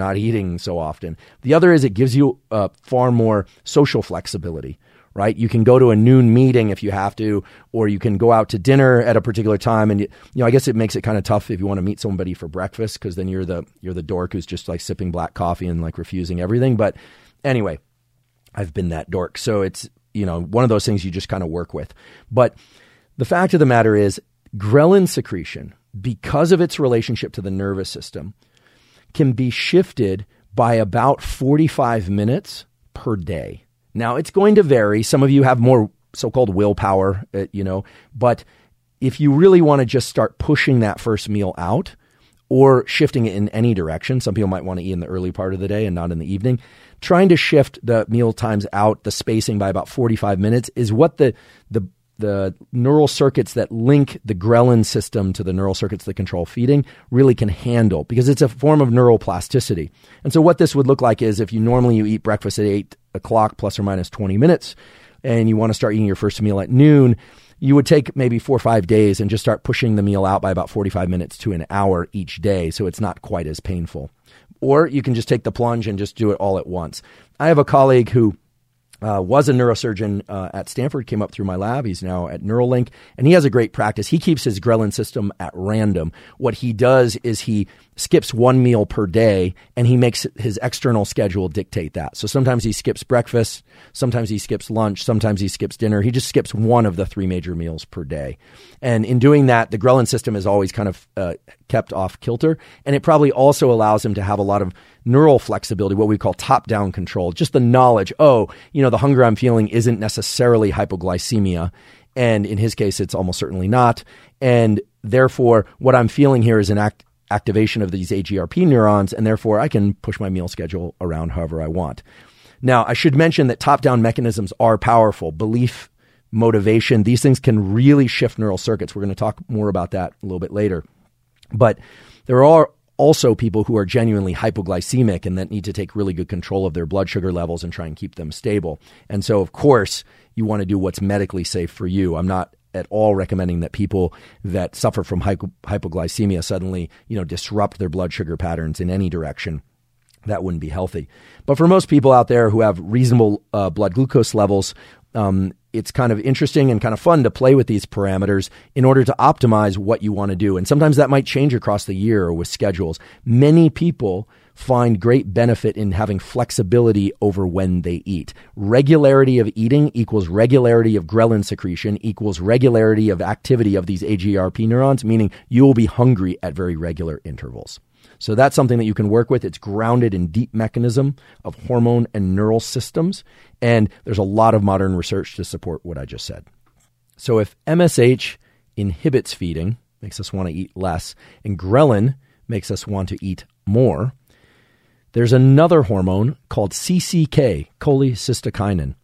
not eating so often. The other is it gives you uh, far more social flexibility right? You can go to a noon meeting if you have to, or you can go out to dinner at a particular time. And you, know, I guess it makes it kind of tough if you want to meet somebody for breakfast because then you're the you're the dork who's just like sipping black coffee and like refusing everything. But anyway, I've been that dork, so it's you know one of those things you just kind of work with. But the fact of the matter is, ghrelin secretion, because of its relationship to the nervous system, can be shifted by about 45 minutes per day. Now, it's going to vary. Some of you have more so called willpower, uh, you know, but if you really want to just start pushing that first meal out or shifting it in any direction, some people might want to eat in the early part of the day and not in the evening. Trying to shift the meal times out, the spacing by about 45 minutes is what the, the the neural circuits that link the ghrelin system to the neural circuits that control feeding really can handle because it's a form of neuroplasticity. And so what this would look like is if you normally you eat breakfast at eight o'clock plus or minus 20 minutes and you want to start eating your first meal at noon, you would take maybe four or five days and just start pushing the meal out by about 45 minutes to an hour each day so it's not quite as painful. Or you can just take the plunge and just do it all at once. I have a colleague who uh, was a neurosurgeon uh, at Stanford, came up through my lab. He's now at Neuralink, and he has a great practice. He keeps his ghrelin system at random. What he does is he skips one meal per day and he makes his external schedule dictate that. So sometimes he skips breakfast, sometimes he skips lunch, sometimes he skips dinner. He just skips one of the three major meals per day. And in doing that, the ghrelin system is always kind of uh, kept off kilter. And it probably also allows him to have a lot of neural flexibility, what we call top down control, just the knowledge, oh, you know, the hunger I'm feeling isn't necessarily hypoglycemia. And in his case, it's almost certainly not. And therefore, what I'm feeling here is an act, activation of these AGRP neurons, and therefore I can push my meal schedule around however I want. Now, I should mention that top down mechanisms are powerful. Belief, motivation, these things can really shift neural circuits. We're going to talk more about that a little bit later. But there are also people who are genuinely hypoglycemic and that need to take really good control of their blood sugar levels and try and keep them stable. And so, of course, you want to do what's medically safe for you. I'm not at all recommending that people that suffer from hypo- hypoglycemia suddenly, you know, disrupt their blood sugar patterns in any direction. That wouldn't be healthy. But for most people out there who have reasonable uh, blood glucose levels, um, it's kind of interesting and kind of fun to play with these parameters in order to optimize what you want to do. And sometimes that might change across the year or with schedules. Many people find great benefit in having flexibility over when they eat. Regularity of eating equals regularity of ghrelin secretion equals regularity of activity of these AGRP neurons, meaning you will be hungry at very regular intervals. So that's something that you can work with. It's grounded in deep mechanism of hormone and neural systems. And there's a lot of modern research to support what I just said. So if MSH inhibits feeding, makes us want to eat less, and ghrelin makes us want to eat more, there's another hormone called CCK, cholecystokinin.